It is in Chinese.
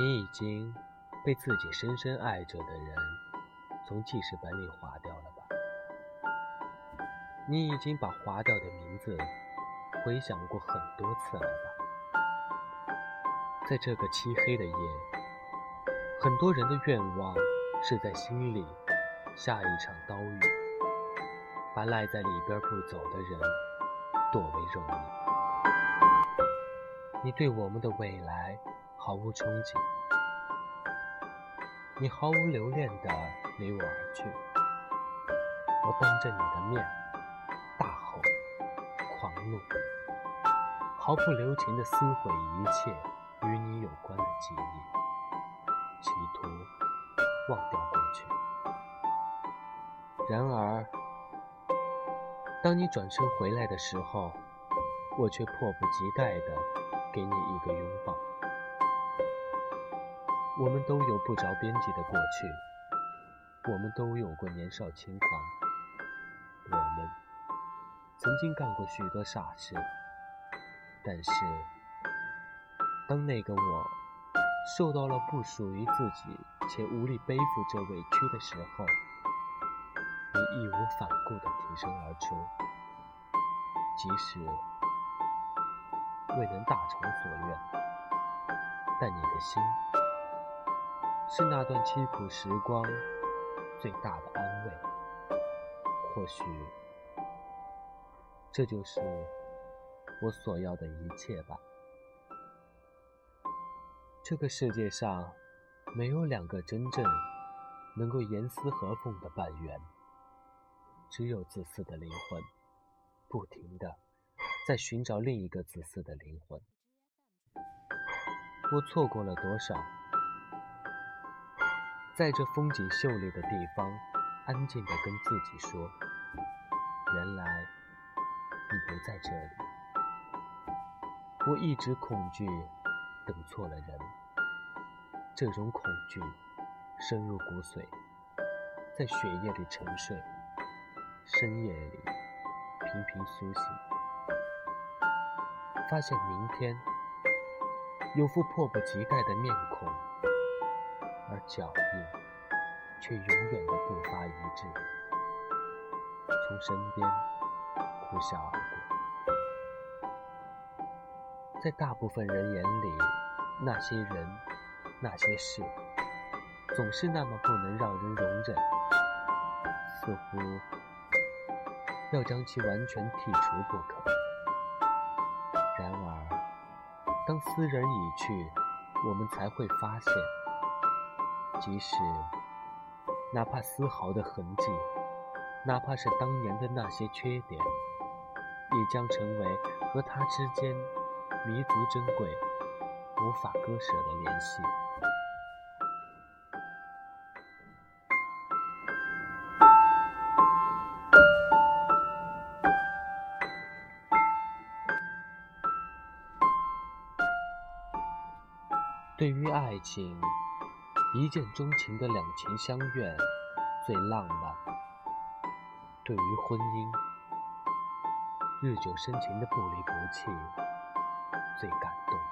你已经被自己深深爱着的人从记事本里划掉了吧？你已经把划掉的名字回想过很多次了吧？在这个漆黑的夜，很多人的愿望是在心里下一场刀雨，把赖在里边不走的人剁为肉泥。你对我们的未来。毫无憧憬，你毫无留恋地离我而去。我当着你的面大吼、狂怒，毫不留情地撕毁一切与你有关的记忆，企图忘掉过去。然而，当你转身回来的时候，我却迫不及待地给你一个拥抱。我们都有不着边际的过去，我们都有过年少轻狂，我们曾经干过许多傻事。但是，当那个我受到了不属于自己且无力背负这委屈的时候，你义无反顾地挺身而出，即使未能大成所愿，但你的心。是那段凄苦时光最大的安慰。或许，这就是我所要的一切吧。这个世界上没有两个真正能够严丝合缝的半圆，只有自私的灵魂，不停的在寻找另一个自私的灵魂。我错过了多少？在这风景秀丽的地方，安静地跟自己说：“原来你不在这里。”我一直恐惧等错了人，这种恐惧深入骨髓，在血液里沉睡，深夜里频频苏醒，发现明天有副迫不及待的面孔。而脚印却永远的步伐一致，从身边呼啸而过。在大部分人眼里，那些人、那些事，总是那么不能让人容忍，似乎要将其完全剔除不可。然而，当斯人已去，我们才会发现。即使哪怕丝毫的痕迹，哪怕是当年的那些缺点，也将成为和他之间弥足珍贵、无法割舍的联系。对于爱情。一见钟情的两情相悦最浪漫，对于婚姻，日久生情的不离不弃最感动。